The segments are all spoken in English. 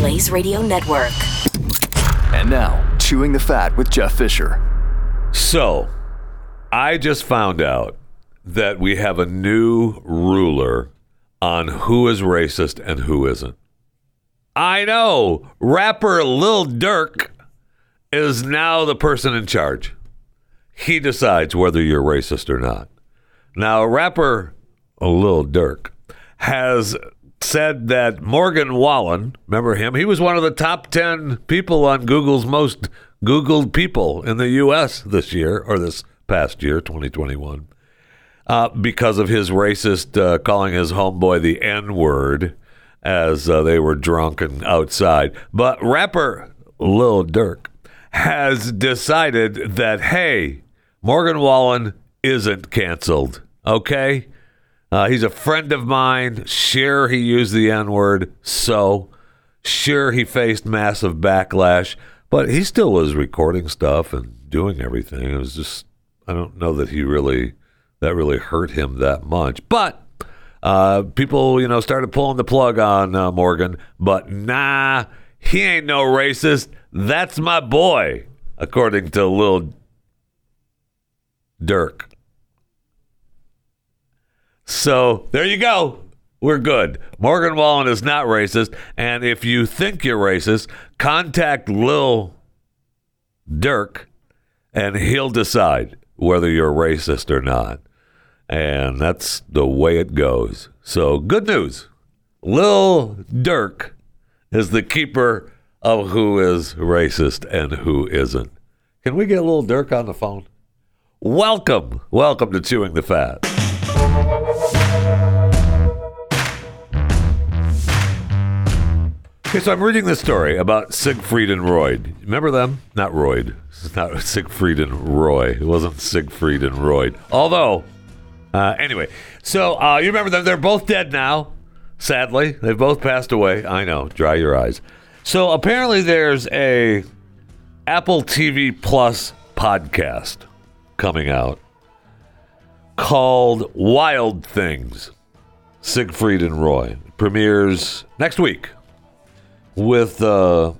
Blaze Radio Network. And now, Chewing the Fat with Jeff Fisher. So, I just found out that we have a new ruler on who is racist and who isn't. I know, rapper Lil Durk is now the person in charge. He decides whether you're racist or not. Now, rapper Lil Durk has said that Morgan Wallen, remember him? He was one of the top 10 people on Google's most Googled people in the U.S. this year, or this past year, 2021, uh, because of his racist uh, calling his homeboy the N word as uh, they were drunk and outside. But rapper Lil Durk has decided that, hey, Morgan Wallen isn't canceled, okay? Uh, he's a friend of mine. Sure, he used the N word. So, sure, he faced massive backlash, but he still was recording stuff and doing everything. It was just, I don't know that he really, that really hurt him that much. But uh, people, you know, started pulling the plug on uh, Morgan. But nah, he ain't no racist. That's my boy, according to Lil Durk. So there you go. We're good. Morgan Wallen is not racist. And if you think you're racist, contact Lil Durk and he'll decide whether you're racist or not. And that's the way it goes. So good news. Lil Durk is the keeper of who is racist and who isn't. Can we get Lil Durk on the phone? Welcome. Welcome to Chewing the Fat. Okay, so I'm reading this story about Siegfried and Roy. Remember them? Not Roy. It's not Siegfried and Roy. It wasn't Siegfried and Roy. Although, uh, anyway, so uh, you remember them? They're both dead now. Sadly, they've both passed away. I know. Dry your eyes. So apparently, there's a Apple TV Plus podcast coming out called Wild Things. Siegfried and Roy premieres next week with uh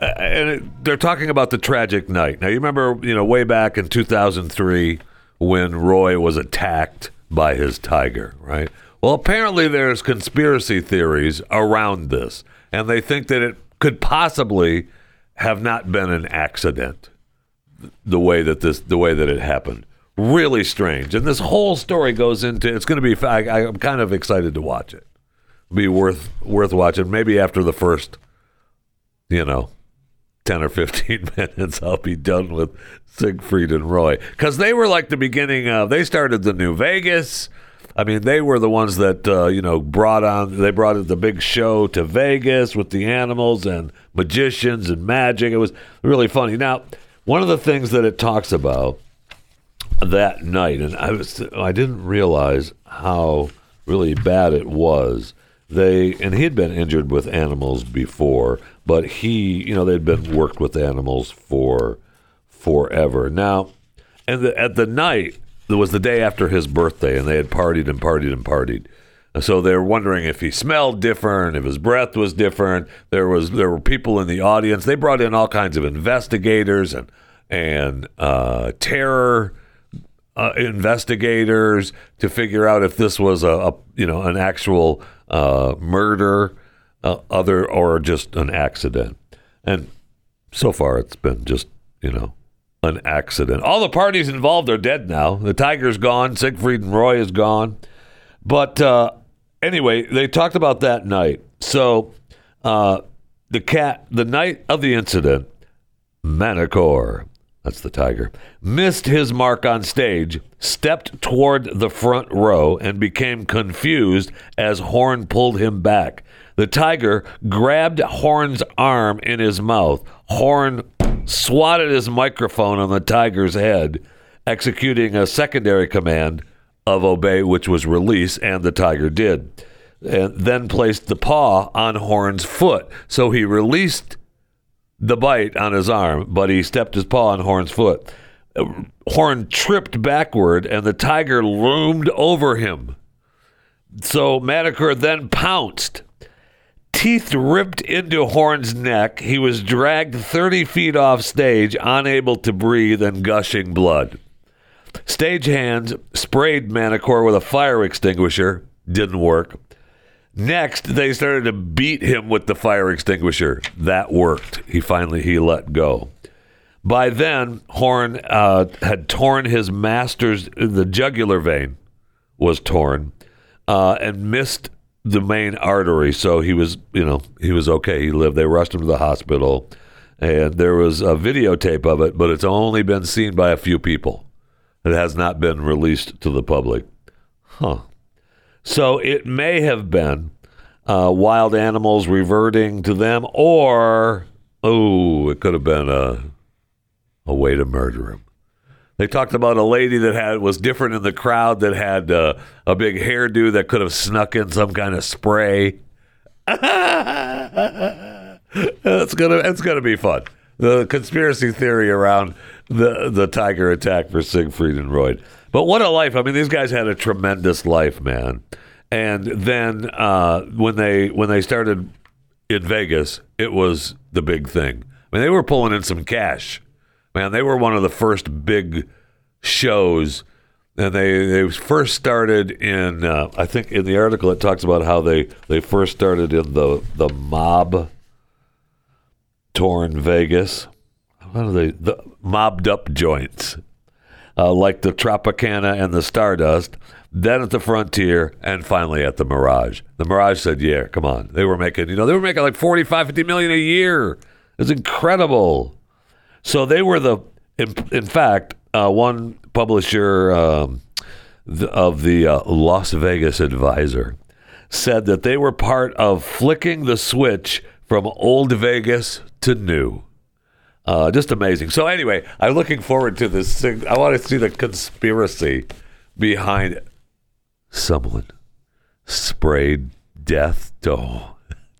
and it, they're talking about the tragic night. Now you remember, you know, way back in 2003 when Roy was attacked by his tiger, right? Well, apparently there's conspiracy theories around this, and they think that it could possibly have not been an accident the way that this the way that it happened really strange and this whole story goes into it's going to be I, i'm kind of excited to watch it be worth worth watching maybe after the first you know 10 or 15 minutes i'll be done with siegfried and roy because they were like the beginning of they started the new vegas I mean, they were the ones that uh, you know brought on. They brought the big show to Vegas with the animals and magicians and magic. It was really funny. Now, one of the things that it talks about that night, and I was I didn't realize how really bad it was. They and he had been injured with animals before, but he, you know, they'd been worked with animals for forever. Now, and the, at the night, it was the day after his birthday, and they had partied and partied and partied. So they were wondering if he smelled different, if his breath was different. There was there were people in the audience. They brought in all kinds of investigators and and uh, terror uh, investigators to figure out if this was a, a you know an actual uh, murder, uh, other or just an accident. And so far, it's been just you know an accident. All the parties involved are dead now. The tiger's gone. Siegfried and Roy is gone. But uh, anyway, they talked about that night. So uh, the cat, the night of the incident, Manticore, that's the tiger, missed his mark on stage, stepped toward the front row, and became confused as Horn pulled him back. The tiger grabbed Horn's arm in his mouth. Horn swatted his microphone on the tiger's head, executing a secondary command of obey, which was release, and the tiger did. And then placed the paw on Horn's foot. So he released the bite on his arm, but he stepped his paw on Horn's foot. Uh, Horn tripped backward, and the tiger loomed over him. So Manticore then pounced, Teeth ripped into Horn's neck. He was dragged 30 feet off stage, unable to breathe and gushing blood. Stagehands sprayed Manticore with a fire extinguisher. Didn't work. Next, they started to beat him with the fire extinguisher. That worked. He finally he let go. By then, Horn uh, had torn his master's the jugular vein was torn uh, and missed the main artery. So he was, you know, he was okay. He lived. They rushed him to the hospital, and there was a videotape of it, but it's only been seen by a few people. It has not been released to the public. Huh. So it may have been uh, wild animals reverting to them, or oh, it could have been a a way to murder him. They talked about a lady that had was different in the crowd that had uh, a big hairdo that could have snuck in some kind of spray. that's gonna that's gonna be fun. The conspiracy theory around the the tiger attack for Siegfried and Roy. But what a life! I mean, these guys had a tremendous life, man. And then uh, when they when they started in Vegas, it was the big thing. I mean, they were pulling in some cash man, they were one of the first big shows. And they, they first started in, uh, I think in the article it talks about how they, they first started in the, the mob torn Vegas. What are they? The mobbed up joints, uh, like the Tropicana and the Stardust. Then at the Frontier, and finally at the Mirage. The Mirage said, "Yeah, come on." They were making, you know, they were making like 45, 50 million a year. It's incredible. So they were the, in, in fact, uh, one publisher um, the, of the uh, Las Vegas Advisor said that they were part of flicking the switch from old Vegas to new. Uh, just amazing. So anyway, I'm looking forward to this. Thing. I want to see the conspiracy behind someone sprayed death to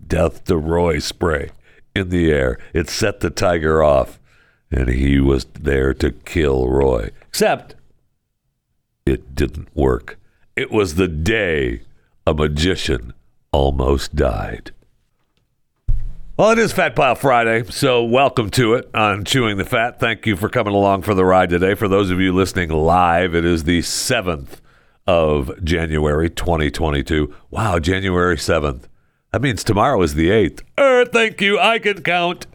death to Roy spray in the air. It set the tiger off and he was there to kill Roy. Except it didn't work. It was the day a magician almost died. Well, it is Fat Pile Friday, so welcome to it on Chewing the Fat. Thank you for coming along for the ride today. For those of you listening live, it is the 7th of January 2022. Wow, January 7th. That means tomorrow is the 8th. Er, thank you. I can count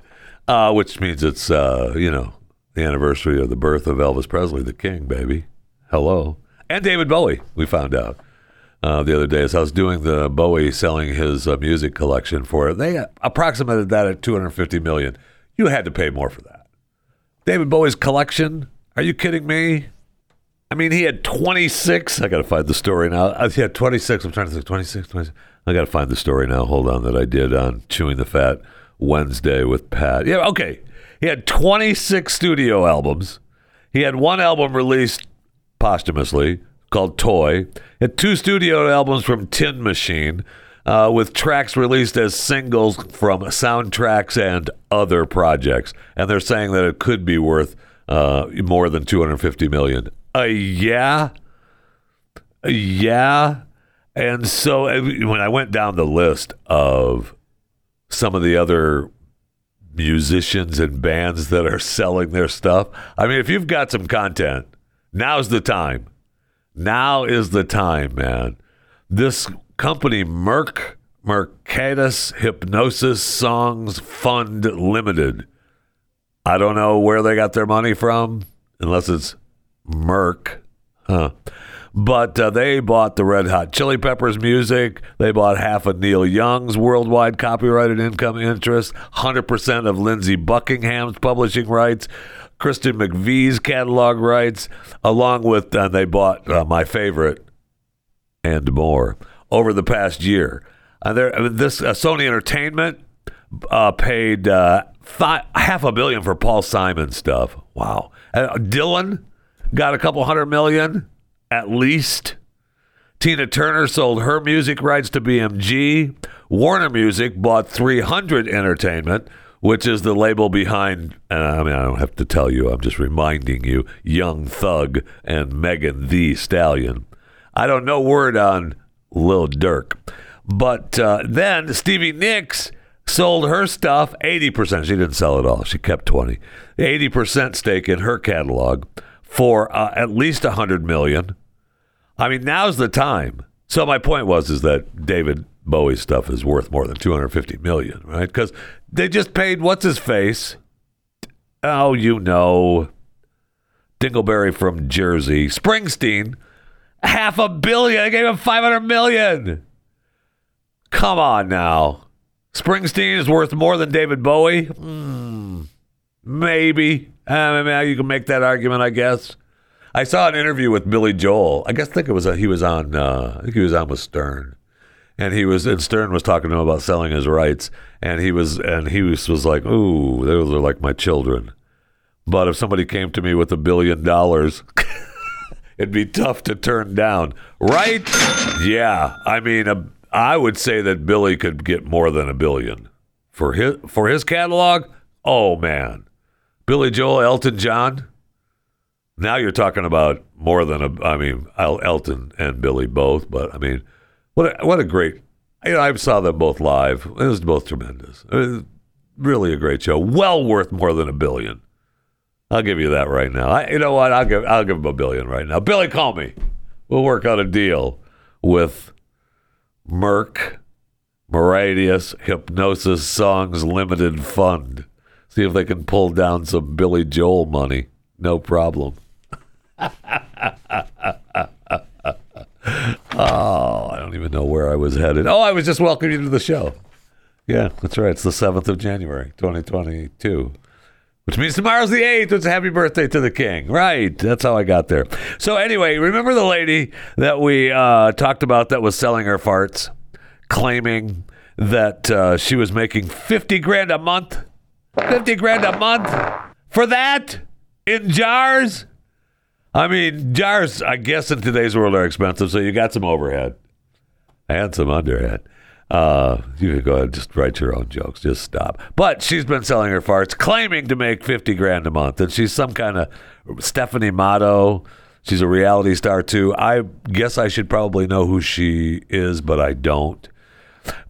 uh, which means it's uh, you know the anniversary of the birth of Elvis Presley, the King, baby. Hello, and David Bowie. We found out uh, the other day as I was doing the Bowie selling his uh, music collection for it. They approximated that at 250 million. You had to pay more for that. David Bowie's collection? Are you kidding me? I mean, he had 26. I got to find the story now. Uh, he had 26. I'm trying to think 26, 26. I got to find the story now. Hold on, that I did on Chewing the Fat. Wednesday with Pat. Yeah, okay. He had 26 studio albums. He had one album released posthumously called Toy. and two studio albums from Tin Machine. Uh, with tracks released as singles from soundtracks and other projects, and they're saying that it could be worth uh, more than 250 million. Uh, yeah, yeah. And so when I went down the list of some of the other musicians and bands that are selling their stuff. I mean, if you've got some content, now's the time. Now is the time, man. This company, Merc, Mercatus Hipgnosis Songs Fund Limited. I don't know where they got their money from, unless it's Merc. Huh. But uh, they bought the Red Hot Chili Peppers music. They bought half of Neil Young's worldwide copyrighted income interest, 100% of Lindsey Buckingham's publishing rights, Kristen McVie's catalog rights, along with, and uh, they bought uh, my favorite and more over the past year. Uh, there, this uh, Sony Entertainment uh, paid five, half a billion for Paul Simon stuff. Wow. Dylan got a couple hundred million at least. Tina Turner sold her music rights to BMG. Warner Music bought 300 Entertainment, which is the label behind, uh, I mean, I don't have to tell you, I'm just reminding you, Young Thug and Megan Thee Stallion. I don't know word on Lil Durk. But uh, then Stevie Nicks sold her stuff 80%. She didn't sell it all. She kept 20. 80% stake in her catalog for uh, at least 100 million. I mean, now's the time. So my point was is that David Bowie stuff is worth more than 250 million, right? Cuz they just paid what's his face? Oh, you know, Dingleberry from Jersey, Springsteen, half a billion. I gave him 500 million. Come on now. Springsteen is worth more than David Bowie? Hmm, maybe. I mean, you can make that argument, I guess. I saw an interview with Billy Joel. I guess think it was a, he was on. Uh, I think he was on with Stern, and he was and Stern was talking to him about selling his rights, and he was and he was, was like, "Ooh, those are like my children." But if somebody came to me with a billion dollars, it'd be tough to turn down, right? Yeah, I mean, a, I would say that Billy could get more than a billion for his for his catalog. Oh man, Billy Joel, Elton John. Now you're talking about more than a. I mean, El- Elton and Billy both, but I mean, what a, what a great. You know, I saw them both live. It was both tremendous. Really a great show. Well worth more than a billion. I'll give you that right now. I, you know what? I'll give I'll give him a billion right now. Billy, call me. We'll work out a deal with Merck, Moradius, Hipgnosis Songs Limited Fund. See if they can pull down some Billy Joel money. No problem. oh, I don't even know where I was headed. Oh, I was just welcoming you to the show. Yeah, that's right. It's the 7th of January, 2022. Which means tomorrow's the 8th. It's a happy birthday to the king. Right. That's how I got there. So, anyway, remember the lady that we uh, talked about that was selling her farts, claiming that uh, she was making 50 grand a month? 50 grand a month for that in jars? I mean, jars, I guess, in today's world are expensive, so you got some overhead and some underhead. Uh, you could go ahead and just write your own jokes. Just stop. But she's been selling her farts, claiming to make 50 grand a month. And she's some kind of Stephanie Matto. She's a reality star, too. I guess I should probably know who she is, but I don't.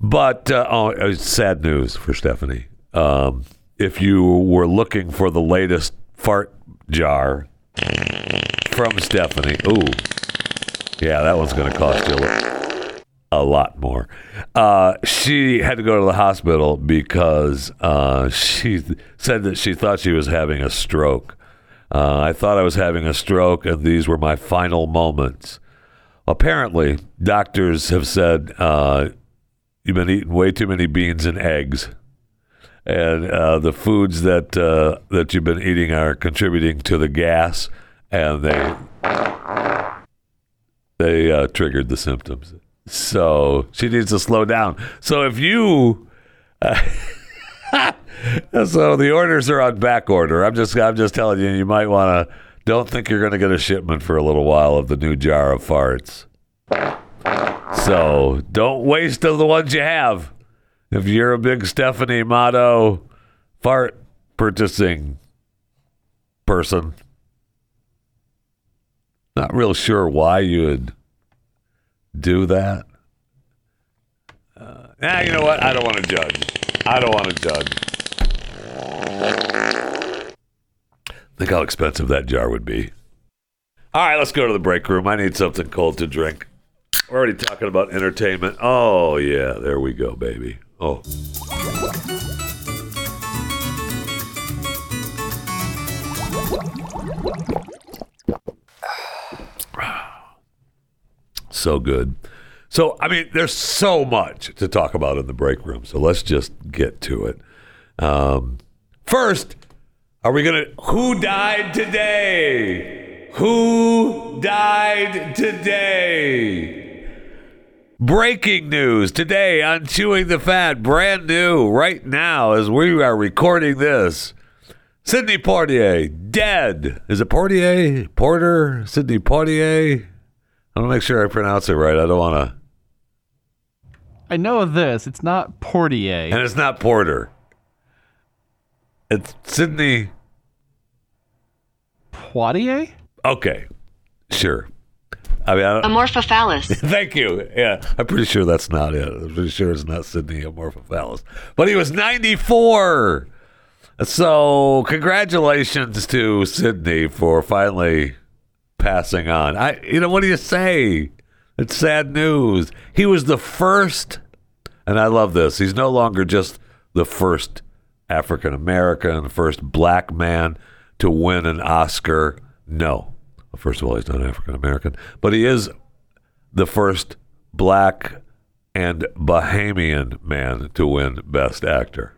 But, uh, oh, it's sad news for Stephanie. Um, if you were looking for the latest fart jar from Stephanie, ooh, yeah, that one's going to cost you a lot more. Uh, she had to go to the hospital because uh, she said that she thought she was having a stroke. Uh, I thought I was having a stroke, and these were my final moments. Apparently, doctors have said uh, you've been eating way too many beans and eggs, and uh, the foods that uh, that you've been eating are contributing to the gas, and they they uh, triggered the symptoms. So she needs to slow down. So if you, uh, so the orders are on back order. I'm just, I'm just telling you, you might want to. Don't think you're going to get a shipment for a little while of the new jar of farts. So don't waste the ones you have. If you're a big Stephanie Matto fart purchasing person, not real sure why you would do that? Uh, nah, you know what? I don't want to judge. I don't want to judge. Think how expensive that jar would be. All right, let's go to the break room. I need something cold to drink. We're already talking about entertainment. Oh, yeah, there we go, baby. Oh. So good. So, I mean, there's so much to talk about in the break room. So let's just get to it. Um, first, are we going to. Who died today? Who died today? Breaking news today on Chewing the Fat, brand new right now as we are recording this. Sidney Portier, dead. Is it Portier? Porter? Sidney Poitier? I want to make sure I pronounce it right. I don't want to. I know this. It's not Portier. And it's not Porter. It's Sidney. Poitier? Okay. Sure. I mean, I don't, Amorphophallus. Thank you. Yeah, I'm pretty sure that's not it. I'm pretty sure it's not Sidney Amorphophallus. But he was 94. So, congratulations to Sidney for finally passing on. I, you know, what do you say? It's sad news. He was the first, and I love this. He's no longer just the first African American, the first black man to win an Oscar. No. First of all, he's not African American, but he is the first black and Bahamian man to win Best Actor.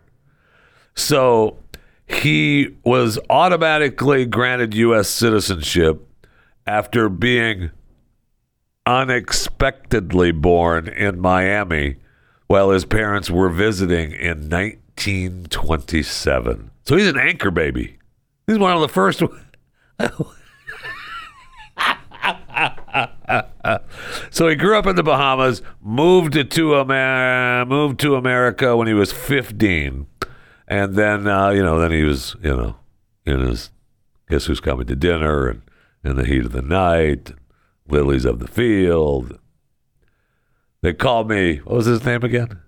So he was automatically granted U.S. citizenship after being unexpectedly born in Miami while his parents were visiting in 1927. So he's an anchor baby. He's one of the first. so he grew up in the Bahamas, moved to, Amer- moved to America when he was 15, and then uh, you know then he was you know in his guess who's coming to dinner and in the heat of the night, lilies of the field. They called me. What was his name again?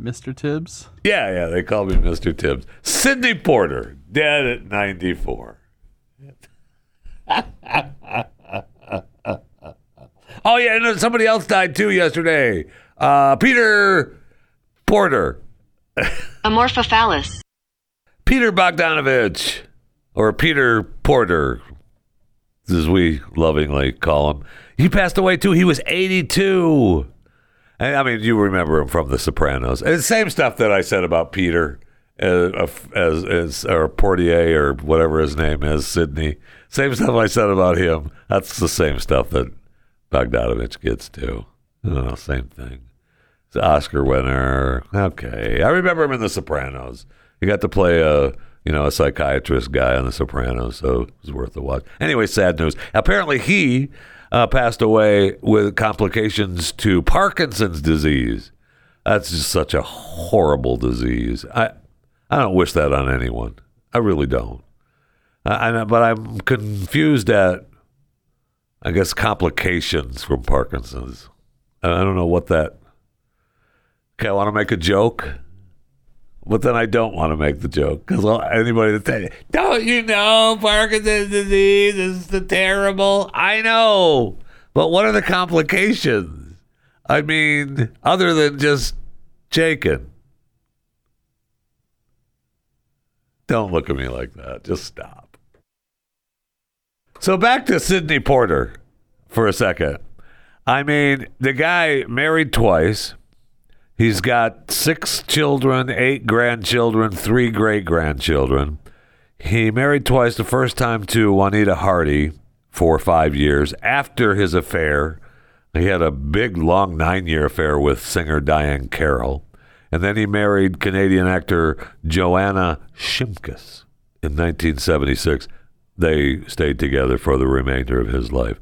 Mr. Tibbs? Yeah, yeah. They called me Mr. Tibbs. Sidney Porter, dead at 94. oh yeah, and somebody else died too yesterday. Uh, Peter Porter, Amorphophallus. Peter Bogdanovich, or Peter Porter, as we lovingly call him. He passed away too. He was 82. And, I mean, you remember him from The Sopranos. And the same stuff that I said about Peter, uh, as, as or Portier or whatever his name is, Sidney. Same stuff I said about him. That's the same stuff that Bogdanovich gets too. I same thing. He's an Oscar winner. Okay, I remember him in The Sopranos. He got to play a you know a psychiatrist guy on The Sopranos, so it was worth a watch. Anyway, sad news. Apparently, he uh, passed away with complications to Parkinson's disease. That's just such a horrible disease. I I don't wish that on anyone. I really don't. I, I, but I'm confused at, I guess, complications from Parkinson's. I don't know what that. Okay, I want to make a joke, but then I don't want to make the joke because anybody that you, don't you know Parkinson's disease is the terrible? I know, but what are the complications? I mean, other than just shaking. Don't look at me like that. Just stop. So back to Sidney Porter for a second. I mean, the guy married twice. He's got six children, eight grandchildren, three great grandchildren. He married twice. The first time to Juanita Hardy for five years. After his affair, he had a big, long nine year affair with singer Diahann Carroll. And then he married Canadian actor Joanna Shimkus in 1976. They stayed together for the remainder of his life.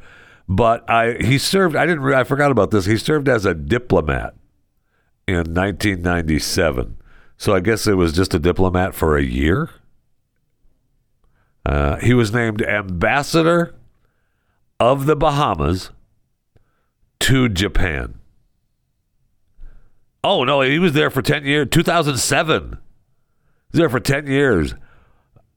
But I he served I didn't I forgot about this. He served as a diplomat in 1997. So I guess it was just a diplomat for a year. Uh, he was named ambassador of the Bahamas to Japan. Oh no, he was there for ten years. Two thousand seven. He was there for ten years.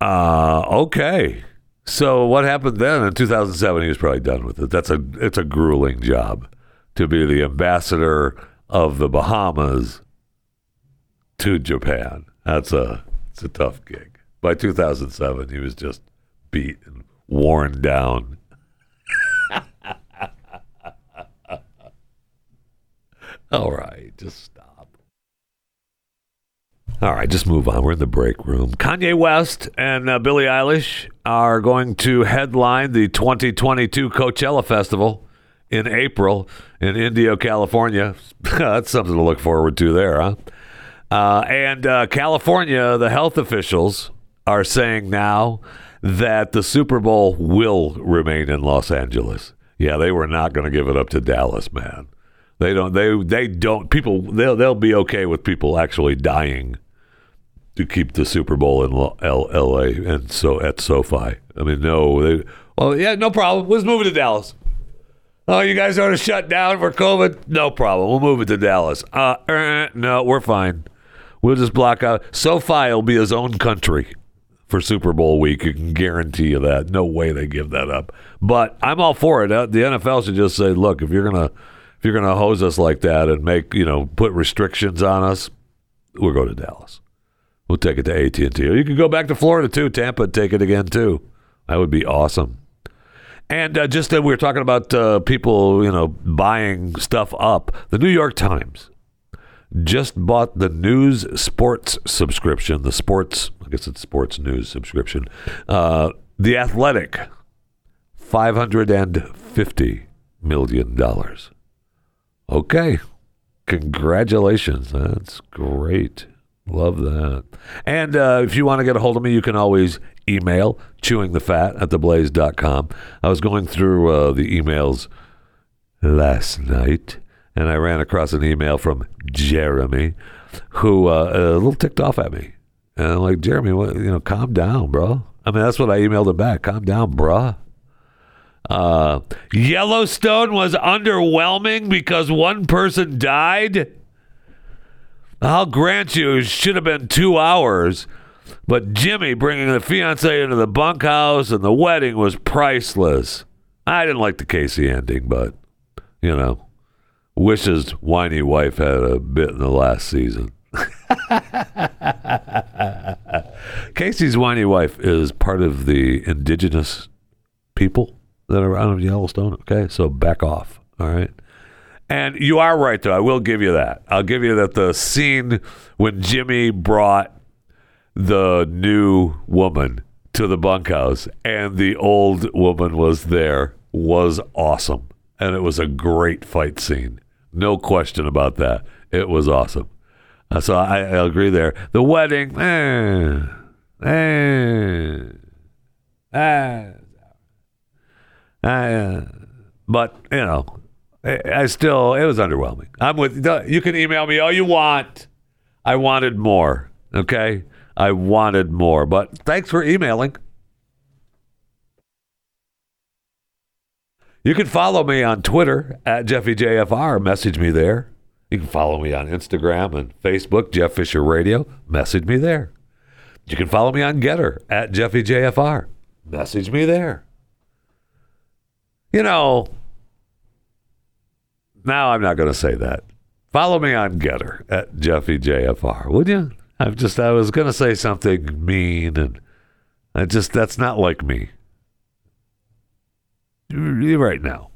Uh, okay. So what happened then in two thousand seven? He was probably done with it. That's a it's a grueling job to be the ambassador of the Bahamas to Japan. That's a it's a tough gig. By two thousand seven, he was just beat and worn down. All right, just stop. All right, just move on. We're in the break room. Kanye West and uh, Billie Eilish are going to headline the 2022 Coachella Festival in April in Indio, California. That's something to look forward to there, huh? Uh, and uh, California, the health officials are saying now that the Super Bowl will remain in Los Angeles. Yeah, they were not going to give it up to Dallas, man. They don't. They they don't. People they'll they'll be okay with people actually dying to keep the Super Bowl in L, L.A. and so at SoFi. I mean, no. They, well, yeah, no problem. Let's move it to Dallas. Oh, you guys want to shut down for COVID? No problem. We'll move it to Dallas. Uh, eh, no, we're fine. We'll just block out. SoFi will be his own country for Super Bowl week. I can guarantee you that. No way they give that up. But I'm all for it. Uh, The NFL should just say, look, if you're gonna if you're gonna hose us like that and make you know put restrictions on us, we'll go to Dallas. We'll take it to AT and T. You could go back to Florida too. Tampa, take it again too. That would be awesome. And uh, just that we were talking about uh, people, you know, buying stuff up. The New York Times just bought the news sports subscription, the sports, I guess it's sports news subscription. Uh, the Athletic, five hundred and fifty million dollars. Okay, congratulations, that's great. Love that. And uh, if you want to get a hold of me, you can always email chewingthefat at theblaze.com. I was going through uh, the emails last night, and I ran across an email from Jeremy, who uh, a little ticked off at me. And I'm like, Jeremy, what, you know, calm down, bro. I mean, that's what I emailed him back. Calm down, bruh. Uh, Yellowstone was underwhelming because one person died. I'll grant you, it should have been two hours. But Jimmy bringing the fiance into the bunkhouse and the wedding was priceless. I didn't like the Casey ending, but you know, wishes whiny wife had a bit in the last season. Casey's whiny wife is part of the indigenous people that are out of Yellowstone. Okay, so back off. All right. And you are right, though. I will give you that. I'll give you that the scene when Jimmy brought the new woman to the bunkhouse and the old woman was there was awesome. And it was a great fight scene. No question about that. It was awesome. Uh, so I, I agree there. The wedding, eh, eh, eh. Uh, but you know, I, I still it was underwhelming. I'm with you. Can email me all you want. I wanted more. Okay, I wanted more. But thanks for emailing. You can follow me on Twitter at JeffyJFR. Message me there. You can follow me on Instagram and Facebook, Jeff Fisher Radio. Message me there. You can follow me on Gettr at JeffyJFR. Message me there. You know, now I'm not going to say that. Follow me on Gettr at JeffyJFR, would you? I've just, I was to say something mean, and I just, that's not like me. Right now.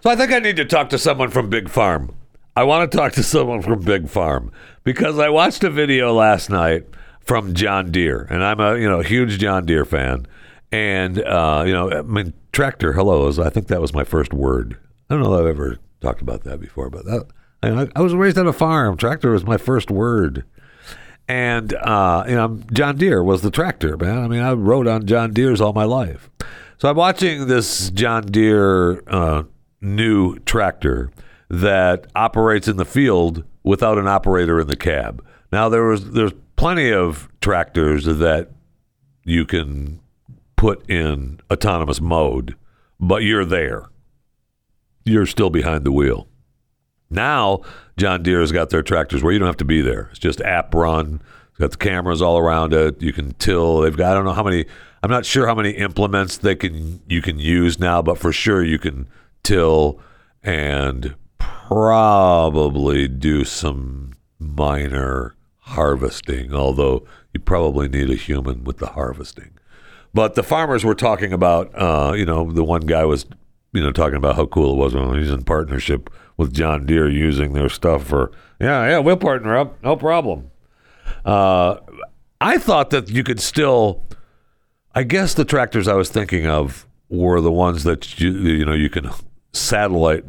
So I think I need to talk to someone from Big Farm. I want to talk to someone from Big Farm because I watched a video last night from John Deere, and I'm a you know huge John Deere fan. And uh, you know, I mean, tractor. Hello, is I think that was my first word. I don't know if I've ever talked about that before, but that, I, I was raised on a farm. Tractor was my first word. And uh, you know, John Deere was the tractor, man. I mean, I rode on John Deere's all my life. So I'm watching this John Deere uh, new tractor that operates in the field without an operator in the cab. Now there was there's plenty of tractors that you can put in autonomous mode, but you're there. You're still behind the wheel. Now, John Deere has got their tractors where you don't have to be there. It's just app run. It's got the cameras all around it. You can till. They've got I don't know how many. I'm not sure how many implements they can you can use now, but for sure you can till and probably do some minor harvesting. Although you probably need a human with the harvesting. But the farmers were talking about, uh, you know, the one guy was, you know, talking about how cool it was when he's in partnership with John Deere using their stuff for, yeah, yeah, we'll partner up, no problem. Uh, I thought that you could still, I guess the tractors I was thinking of were the ones that you, you know, you can satellite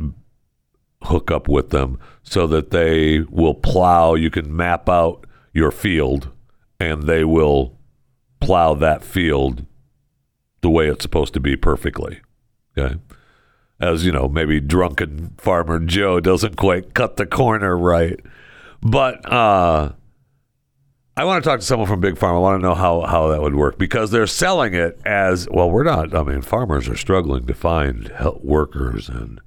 hook up with them so that they will plow. You can map out your field and they will plow that field the way it's supposed to be perfectly. Okay. as you know, maybe drunken farmer Joe doesn't quite cut the corner right. But uh, I want to talk to someone from Big Farm. I want to know how how that would work because they're selling it as well. We're not. I mean, farmers are struggling to find workers, and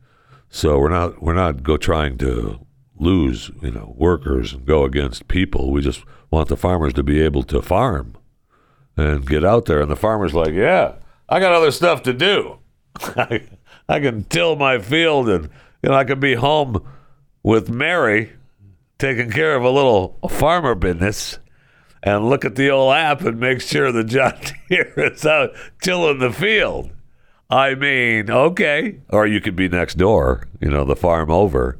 so we're not we're not go trying to lose you know workers and go against people. We just want the farmers to be able to farm and get out there. And the farmer's like, yeah, I got other stuff to do. I, I can till my field and you know I can be home with Mary taking care of a little farmer business and look at the old app and make sure the John Deere is out tilling the field. I mean, okay. Or you could be next door, you know, the farm over.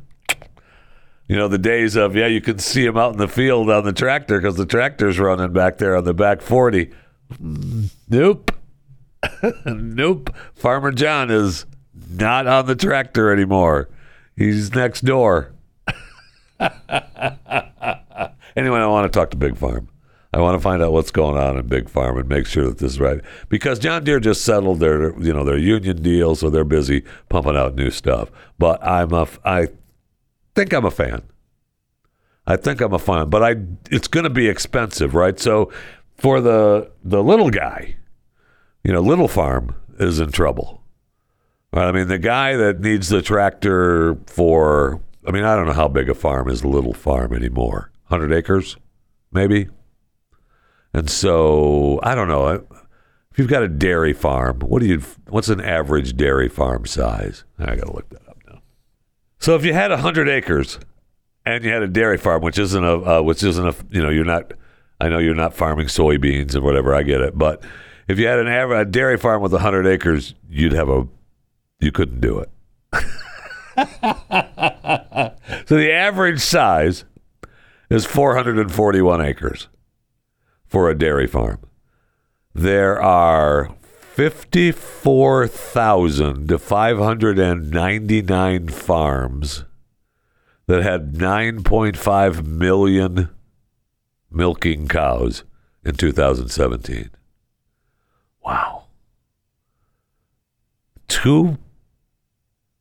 You know, the days of, yeah, you can see him out in the field on the tractor because the tractor's running back there on the back 40. Mm, Nope. nope. Farmer John is not on the tractor anymore. He's next door. anyway, I want to talk to Big Farm. I want to find out what's going on in Big Farm and make sure that this is right. Because John Deere just settled their, you know, their union deal, so they're busy pumping out new stuff. But I'm a, I think I'm a fan. I think I'm a fan, but I, it's going to be expensive, right? So for the the little guy, you know, little farm is in trouble. Right? I mean, the guy that needs the tractor for, I mean, I don't know how big a farm is a little farm anymore. 100 acres, maybe? And so, I don't know. If you've got a dairy farm, what do you, what's an average dairy farm size? I got to look that up now. So if you had 100 acres and you had a dairy farm, which isn't a, uh, which isn't a, you know, you're not, I know you're not farming soybeans and whatever, I get it. But if you had an a dairy farm with 100 acres, you'd have a, you couldn't do it. so the average size is 441 acres for a dairy farm. There are 54,000 to 599 farms that had 9.5 million milking cows in 2017. Wow. 2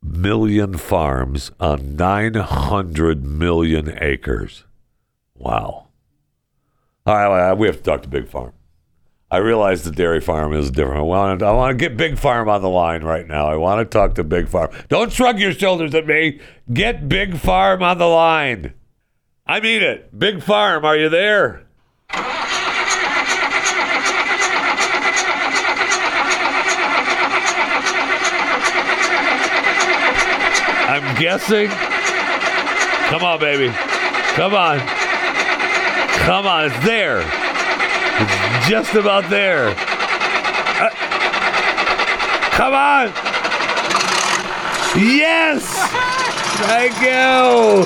million farms on 900 million acres. Wow. All right, we have to talk to Big Farm. I realize the dairy farm is different. I want, to, I want to get Big Farm on the line right now. I want to talk to Big Farm. Don't shrug your shoulders at me. Get Big Farm on the line. I mean it. Big Farm, are you there? I'm guessing. Come on, baby. Come on. Come on. It's there. It's just about there. Uh, come on. Yes. Thank you.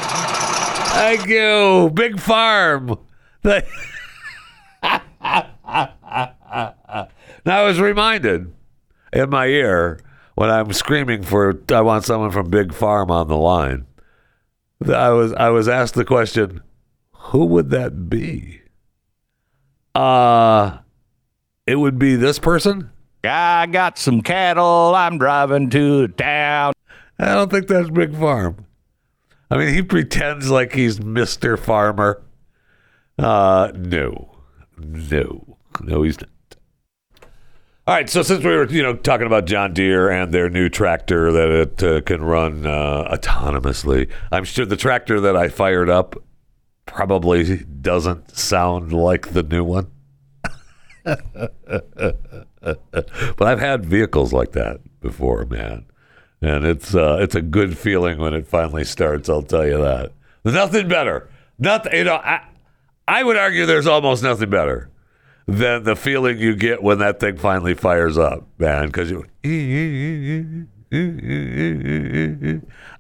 Thank you. Big farm. now I was reminded in my ear when I'm screaming for I want someone from Big Farm on the line. I was I was asked the question, who would that be? Uh it would be this person? I got some cattle. I'm driving to town. I don't think that's Big Farm. I mean, he pretends like he's Mr. Farmer. Uh, no, no, no, he's not. All right, so since we were, you know, talking about John Deere and their new tractor that it uh, can run uh, autonomously, I'm sure the tractor that I fired up probably doesn't sound like the new one. but I've had vehicles like that before, man, and it's uh, it's a good feeling when it finally starts. I'll tell you that. Nothing better. Nothing. You know, I I would argue there's almost nothing better than the feeling you get when that thing finally fires up, man. Because you.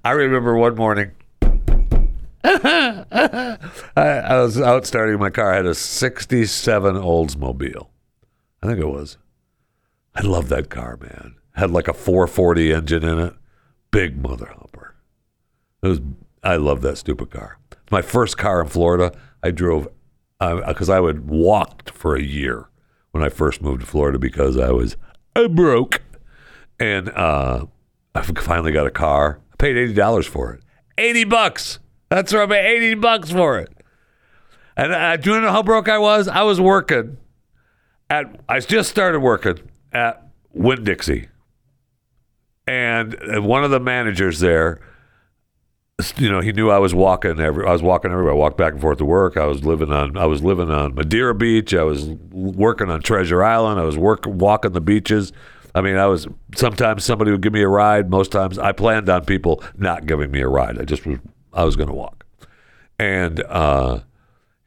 I remember one morning. I, I was out starting my car. I had a 67 Oldsmobile. I think it was. I love that car, man. Had like a 440 engine in it. Big mother humper. It was. I love that stupid car. My first car in Florida. I drove because I would walked for a year when I first moved to Florida because I was broke, and uh, I finally got a car. I paid eighty dollars for it. Eighty bucks. That's right. I paid eighty bucks for it. And I, do you know how broke I was? I was working at. I just started working at Winn Dixie, and uh, one of the managers there you know, he knew I was walking every. I was walking everywhere. I walked back and forth to work. I was living on. I was living on Madeira Beach. I was working on Treasure Island. I was work walking the beaches. I mean, I was. Sometimes somebody would give me a ride. Most times, I planned on people not giving me a ride. I just was. I was going to walk, and uh,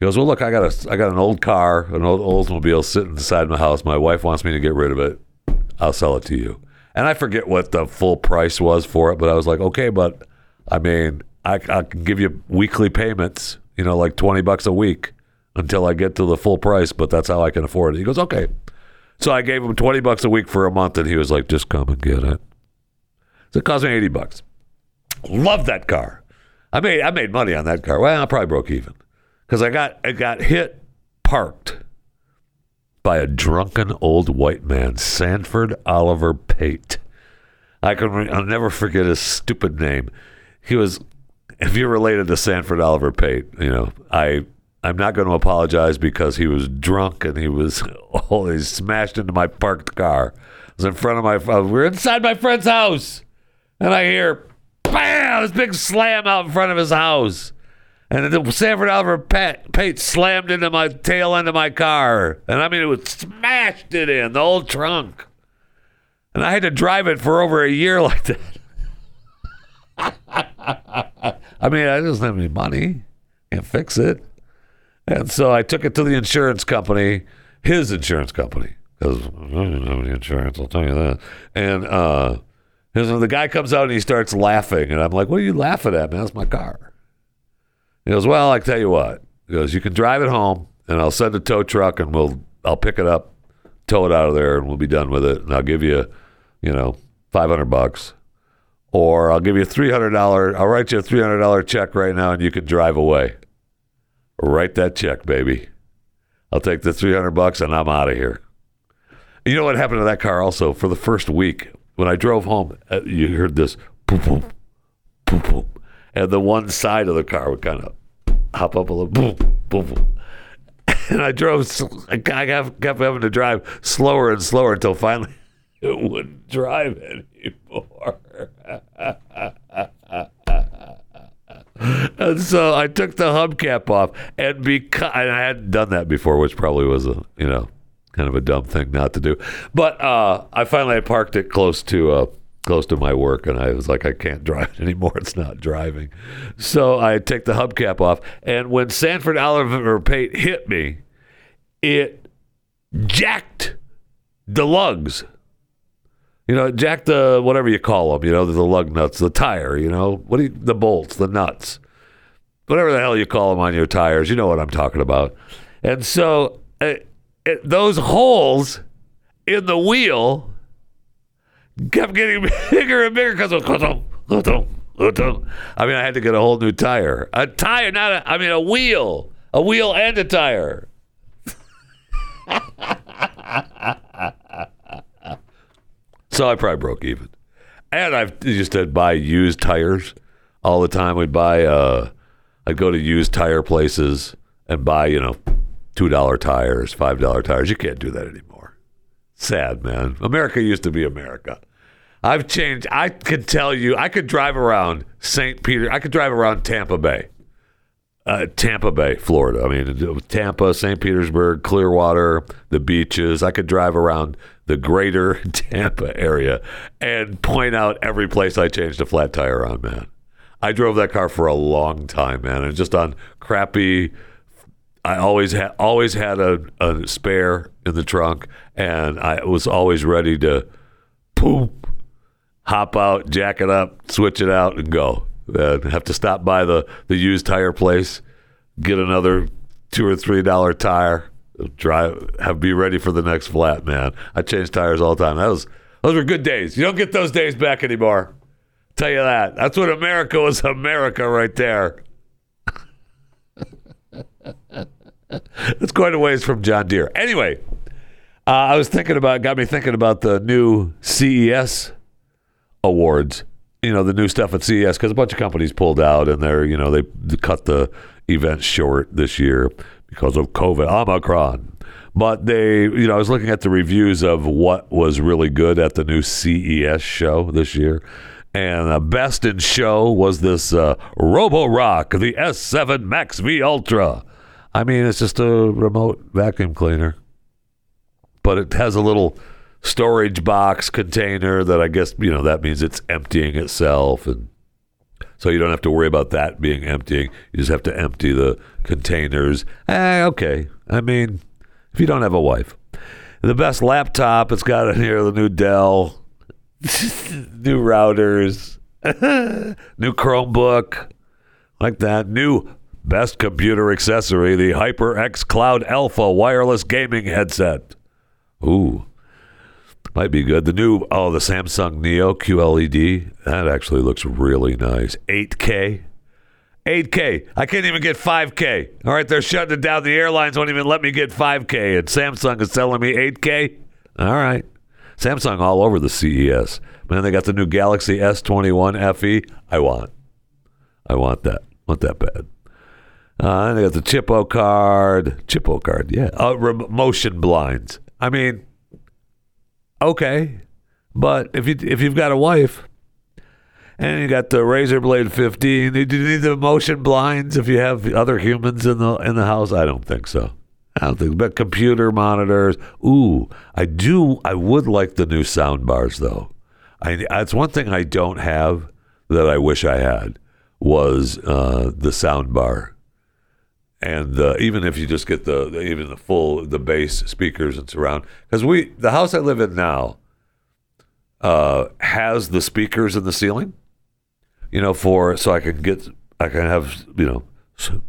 he goes, "Well, look, I got a. I got an old car, an old Oldsmobile sitting inside my house. My wife wants me to get rid of it. I'll sell it to you." And I forget what the full price was for it, but I was like, "Okay, but." I mean, I, I can give you weekly payments, you know, like 20 bucks a week until I get to the full price, but that's how I can afford it. He goes, okay. So I gave him 20 bucks a week for a month, and he was like, just come and get it. So it cost me 80 bucks. Love that car. I made I made money on that car. Well, I probably broke even because I got I got hit parked by a drunken old white man, Sanford Oliver Pate. I can I'll never forget his stupid name. He was if you're related to Sanford Oliver Pate, you know, I I'm not going to apologize because he was drunk and he was oh, he smashed into my parked car. I was in front of my uh, we we're inside my friend's house. And I hear bam, this big slam out in front of his house. And the Sanford Oliver Pate, slammed into my tail end of my car. And I mean, it was smashed it in the old trunk. And I had to drive it for over a year like that. I mean, I didn't have any money. Can't fix it. And so I took it to the insurance company, his insurance company, because I didn't have any insurance, I'll tell you that. And uh, his, the guy comes out and he starts laughing. And I'm like, what are you laughing at, man? That's my car. He goes, well, I tell you what. He goes, you can drive it home and I'll send a tow truck and we'll, I'll pick it up, tow it out of there and we'll be done with it. And I'll give you, you know, 500 bucks or I'll give you three hundred dollar. I'll write you a three hundred dollar check right now, and you can drive away. Write that check, baby. I'll take the three hundred bucks, and I'm out of here. You know what happened to that car? Also, for the first week when I drove home, uh, you heard this boom, boom, boom, boom, and the one side of the car would kind of hop up a little boom, boom, boom. And I drove. I kept having to drive slower and slower until finally it wouldn't drive anymore. and so I took the hubcap off, and because and I hadn't done that before, which probably was a you know kind of a dumb thing not to do. But uh, I finally I parked it close to uh, close to my work, and I was like, I can't drive it anymore. It's not driving. So I take the hubcap off, and when Sanford Oliver Pate hit me, it jacked the lugs you know, jack the whatever you call them, you know, the lug nuts, the tire, you know, what do you, the bolts, the nuts, whatever the hell you call them on your tires, you know what I'm talking about. And so those holes in the wheel kept getting bigger and bigger because. I mean, I had to get a whole new tire. A tire, not a, I mean, a wheel. A wheel and a tire. So I probably broke even. And I've just to buy used tires all the time. We'd buy, uh, I'd go to used tire places and buy, you know, $2 tires, $5 tires. You can't do that anymore. Sad, man. America used to be America. I've changed. I could tell you, I could drive around St. Peter. I could drive around Tampa Bay. Uh, Tampa Bay, Florida. I mean, Tampa, St. Petersburg, Clearwater, the beaches. I could drive around the greater Tampa area and point out every place I changed a flat tire on, man. I drove that car for a long time, man, and just on crappy. I always had always had a, a spare in the trunk, and I was always ready to poop, hop out, jack it up, switch it out, and go. Have to stop by the the used tire place, get another two or three dollar tire, drive have be ready for the next flat, man. I change tires all the time. That was those were good days. You don't get those days back anymore. Tell you that. That's what America was America right there. It's quite a ways from John Deere. Anyway, uh, I was thinking about got me thinking about the new CES awards. You know, the new stuff at CES because a bunch of companies pulled out and they're, you know, they cut the event short this year because of COVID, Omicron. But they, you know, I was looking at the reviews of what was really good at the new CES show this year. And the best in show was this uh, Roborock, the S7 Max V Ultra. I mean, it's just a remote vacuum cleaner, but it has a little storage box container that I guess, you know, that means it's emptying itself. And so you don't have to worry about that being emptying. You just have to empty the containers. Eh, okay. I mean, if you don't have a wife, the best laptop, it's got in here the new Dell, new routers, new Chromebook, like that. New best computer accessory, the HyperX Cloud Alpha wireless gaming headset. Ooh, might be good. The new, oh, the Samsung Neo QLED, that actually looks really nice. 8K. 8K. I can't even get 5K. All right, they're shutting it down. The airlines won't even let me get 5K, and Samsung is telling me 8K. All right. Samsung all over the CES. Man, they got the new Galaxy S21 FE. I want. I want that. Want that bad. Uh, they got the Chippo card. Chippo card, yeah. Uh, motion blinds. I mean, okay, but if you if you've got a wife and you got the Razer Blade 15, do you need the motion blinds if you have other humans in the in the house? I don't think so. I don't think. But computer monitors. Ooh, I do. I would like the new sound bars though. I that's one thing I don't have that I wish I had was uh, the sound bar and uh, even if you just get the, even the full the bass speakers and surround because we the house I live in now uh, has the speakers in the ceiling, you know, for so I can get I can have you know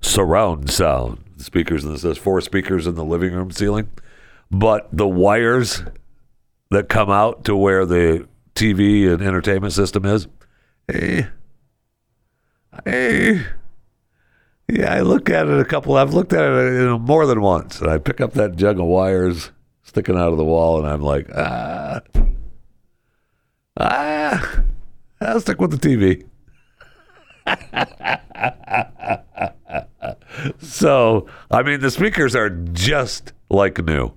surround sound speakers and this says four speakers in the living room ceiling, but the wires that come out to where the TV and entertainment system is, eh, eh. Yeah, I look at it a couple. I've looked at it you know, more than once, and I pick up that jug of wires sticking out of the wall, and I'm like, ah, ah, I'll stick with the TV. so, I mean, the speakers are just like new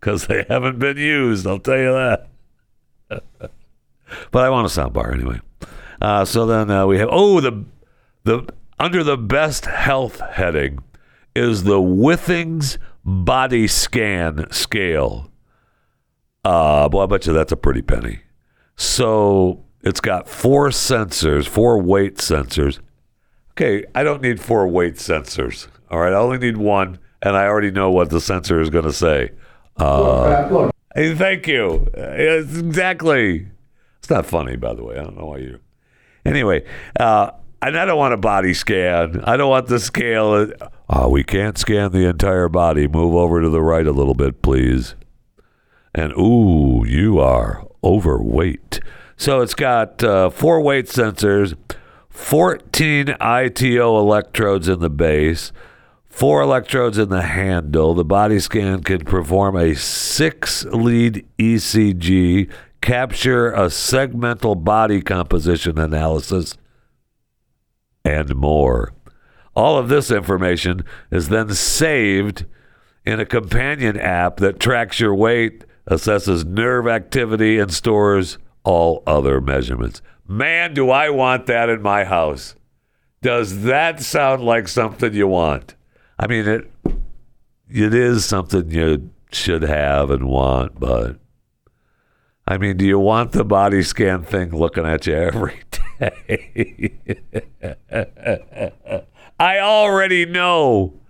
because they haven't been used. I'll tell you that. but I want a sound bar anyway. Uh, so then uh, we have oh the the under the best health heading is the Withings body scan scale. Uh, well, I bet you that's a pretty penny. So it's got four sensors, four weight sensors. Okay, I don't need four weight sensors. All right, I only need one, and I already know what the sensor is going to say. Uh, hey, thank you. Yes, exactly. It's not funny, by the way. I don't know why you. Anyway, uh, and I don't want a body scan. I don't want the scale. Oh, we can't scan the entire body. Move over to the right a little bit, please. And ooh, you are overweight. So it's got uh, four weight sensors, 14 ITO electrodes in the base, four electrodes in the handle. The body scan can perform a six lead ECG, capture a segmental body composition analysis, and more. All of this information is then saved in a companion app that tracks your weight, assesses nerve activity, and stores all other measurements. Man, do I want that in my house. Does that sound like something you want? I mean, it it is something you should have and want, but I mean, do you want the body scan thing looking at you every? I already know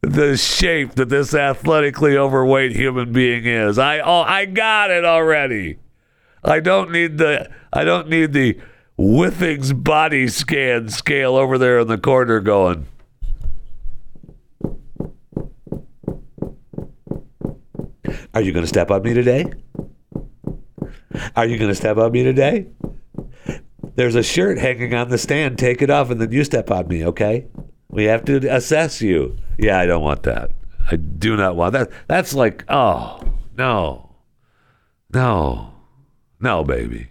the shape that this athletically overweight human being is. I oh, I got it already. I don't need the I don't need the Withings body scan scale over there in the corner going. Are you going to step on me today? Are you going to step on me today? There's a shirt hanging on the stand. Take it off and then you step on me, okay? We have to assess you. Yeah, I don't want that. I do not want that. That's like, oh, no. No. No, baby.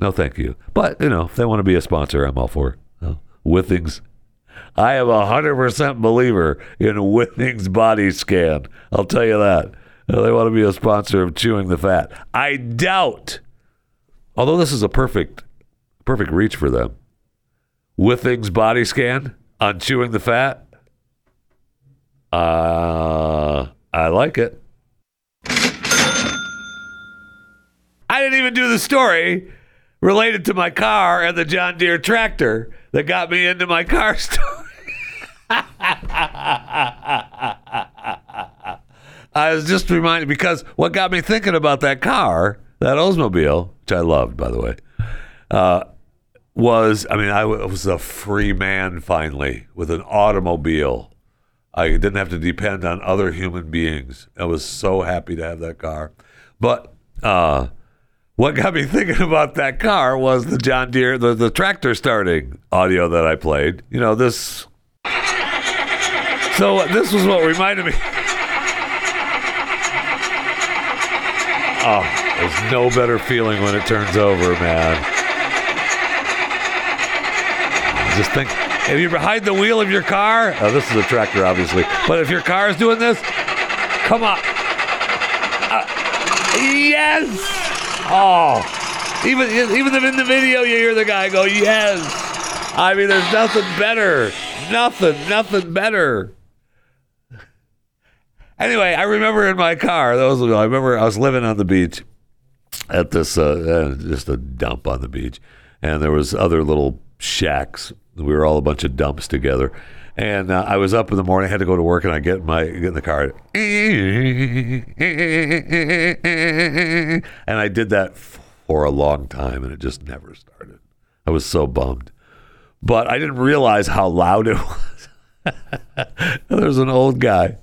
No, thank you. But you know, if they want to be a sponsor, I'm all for it. Withings. I am a hundred percent believer in Withings body scan. I'll tell you that. They want to be a sponsor of Chewing the Fat. I doubt, although this is a perfect, perfect reach for them. Withings body scan on Chewing the Fat. Uh, I like it. I didn't even do the story related to my car and the John Deere tractor that got me into my car story. I was just reminded because what got me thinking about that car, that Oldsmobile, which I loved, by the way, uh, was I mean, I was a free man finally with an automobile. I didn't have to depend on other human beings. I was so happy to have that car. But uh, what got me thinking about that car was the John Deere, the, the tractor starting audio that I played. You know, this. So this was what reminded me. Oh, there's no better feeling when it turns over, man. Just think, if you're behind the wheel of your car, oh, this is a tractor, obviously, but if your car is doing this, come on. Uh, yes! Oh, even even if in the video you hear the guy go, yes. I mean, there's nothing better. Nothing, nothing better. Anyway, I remember in my car, was, I remember I was living on the beach at this, uh, uh, just a dump on the beach. And there was other little shacks. We were all a bunch of dumps together. And uh, I was up in the morning, I had to go to work, and I get my get in the car, and I did that for a long time, and it just never started. I was so bummed, but I didn't realize how loud it was. There's an old guy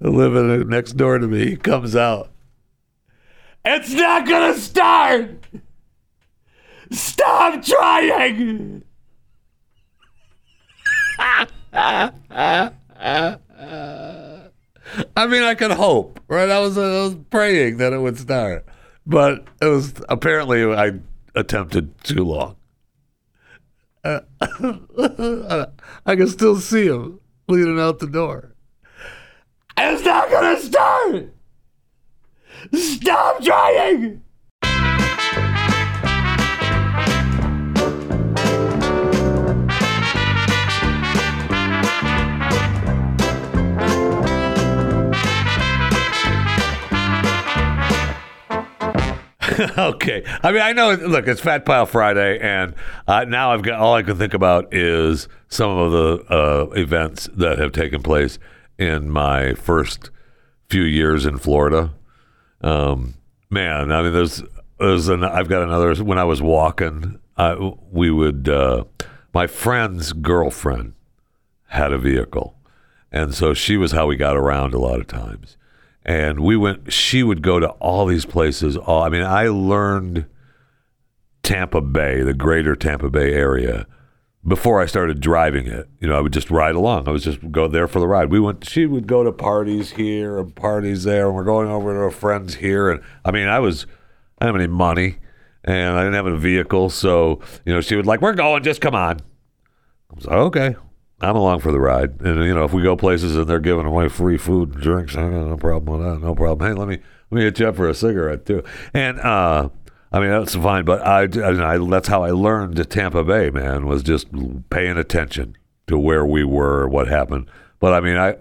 living next door to me. He comes out. It's not gonna start. Stop trying. I mean, I could hope, right? I was, I was praying that it would start, but it was apparently I attempted too long. Uh, I can still see him leaning out the door. It's not gonna start. Stop trying. okay. I mean, I know. Look, it's Fat Pile Friday, and uh, now I've got all I can think about is some of the uh, events that have taken place in my first few years in Florida. Um, man, I mean, there's there's an, I've got another. When I was walking, I, we would uh, my friend's girlfriend had a vehicle, and so she was how we got around a lot of times and we went she would go to all these places. All i mean i learned tampa bay the greater tampa bay area before i started driving it. You know i would just ride along. I was just go there for the ride. We went she would go to parties here and parties there and we're going over to her friends here. And i mean i was i didn't have any money and i didn't have a vehicle. So you know she would like we're going just come on. I was like okay I'm along for the ride, and you know if we go places and they're giving away free food and drinks, I got no problem with that. No problem. Hey, let me let me hit you up for a cigarette too. And uh, I mean that's fine, but I, I, I that's how I learned to Tampa Bay. Man, was just paying attention to where we were, what happened. But I mean, I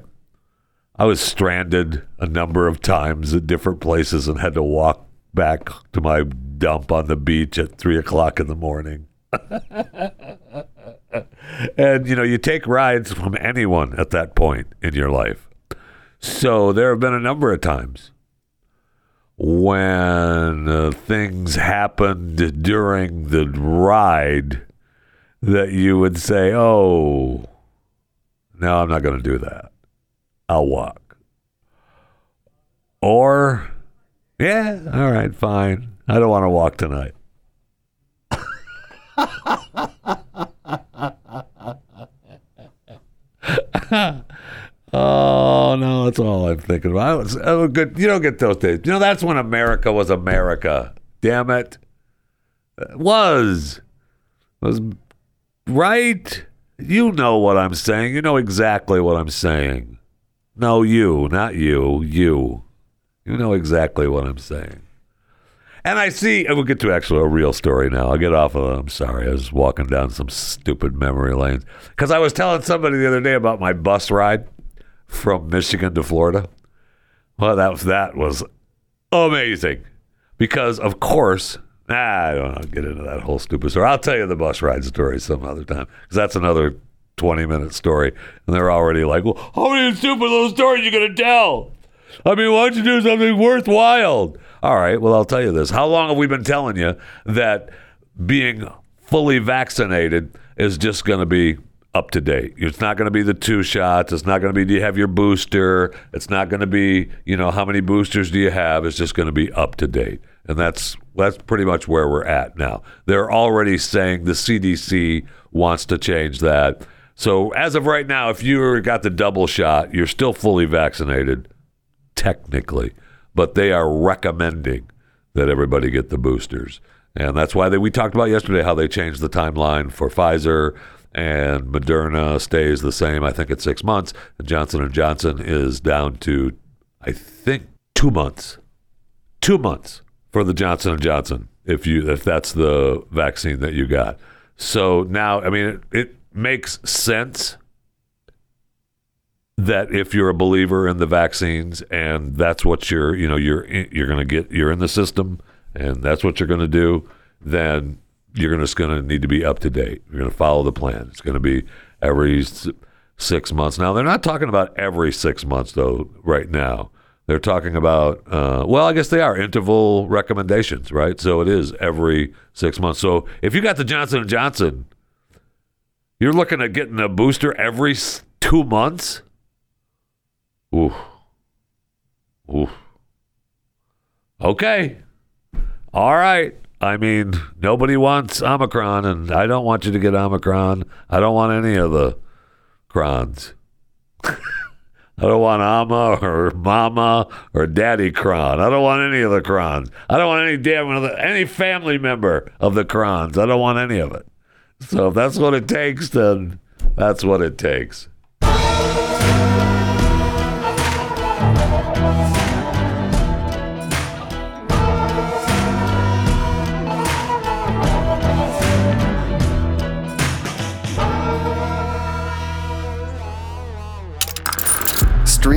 I was stranded a number of times at different places and had to walk back to my dump on the beach at three o'clock in the morning. and you know you take rides from anyone at that point in your life. So there have been a number of times when uh, things happened during the ride that you would say oh no i'm not going to do that. I'll walk. Or yeah all right fine. I don't want to walk tonight Oh no, that's all I'm thinking about. I was, was oh, good. You don't get those days. You know, that's when America was America. Damn it. Was. Was right? You know what I'm saying. You know exactly what I'm saying. No, you, not you, you. You know exactly what I'm saying. And I see, and we'll get to actually a real story now. I'll get off of I'm sorry. I was walking down some stupid memory lanes. Because I was telling somebody the other day about my bus ride from Michigan to Florida. Well, that was, that was amazing. Because, of course, I don't know, get into that whole stupid story. I'll tell you the bus ride story some other time. Because that's another 20 minute story. And they're already like, well, how many stupid little stories are you going to tell? I mean, why don't you do something worthwhile? All right, well, I'll tell you this. How long have we been telling you that being fully vaccinated is just going to be up to date? It's not going to be the two shots. It's not going to be do you have your booster? It's not going to be, you know, how many boosters do you have? It's just going to be up to date. And that's that's pretty much where we're at now. They're already saying the CDC wants to change that. So as of right now, if you got the double shot, you're still fully vaccinated technically, but they are recommending that everybody get the boosters. And that's why they, we talked about yesterday how they changed the timeline for Pfizer and Moderna stays the same. I think it's six months. And Johnson and Johnson is down to, I think, two months. Two months for the Johnson and Johnson if you if that's the vaccine that you got. So now, I mean, it, it makes sense that if you're a believer in the vaccines and that's what you're you know you're you're going to get you're in the system and that's what you're going to do then you're just going to need to be up to date. You're going to follow the plan. It's going to be every six months. Now they're not talking about every six months though right now. They're talking about uh, well i guess they are interval recommendations right? So it is every six months. So if you got the johnson & johnson you're looking at getting a booster every two months Oof. Oof. Okay. All right. I mean, nobody wants Omicron, and I don't want you to get Omicron. I don't want any of the crons. I don't want Ama or Mama or Daddy Cron. I don't want any of the crons. I don't want any damn any family member of the crons. I don't want any of it. So if that's what it takes, then that's what it takes.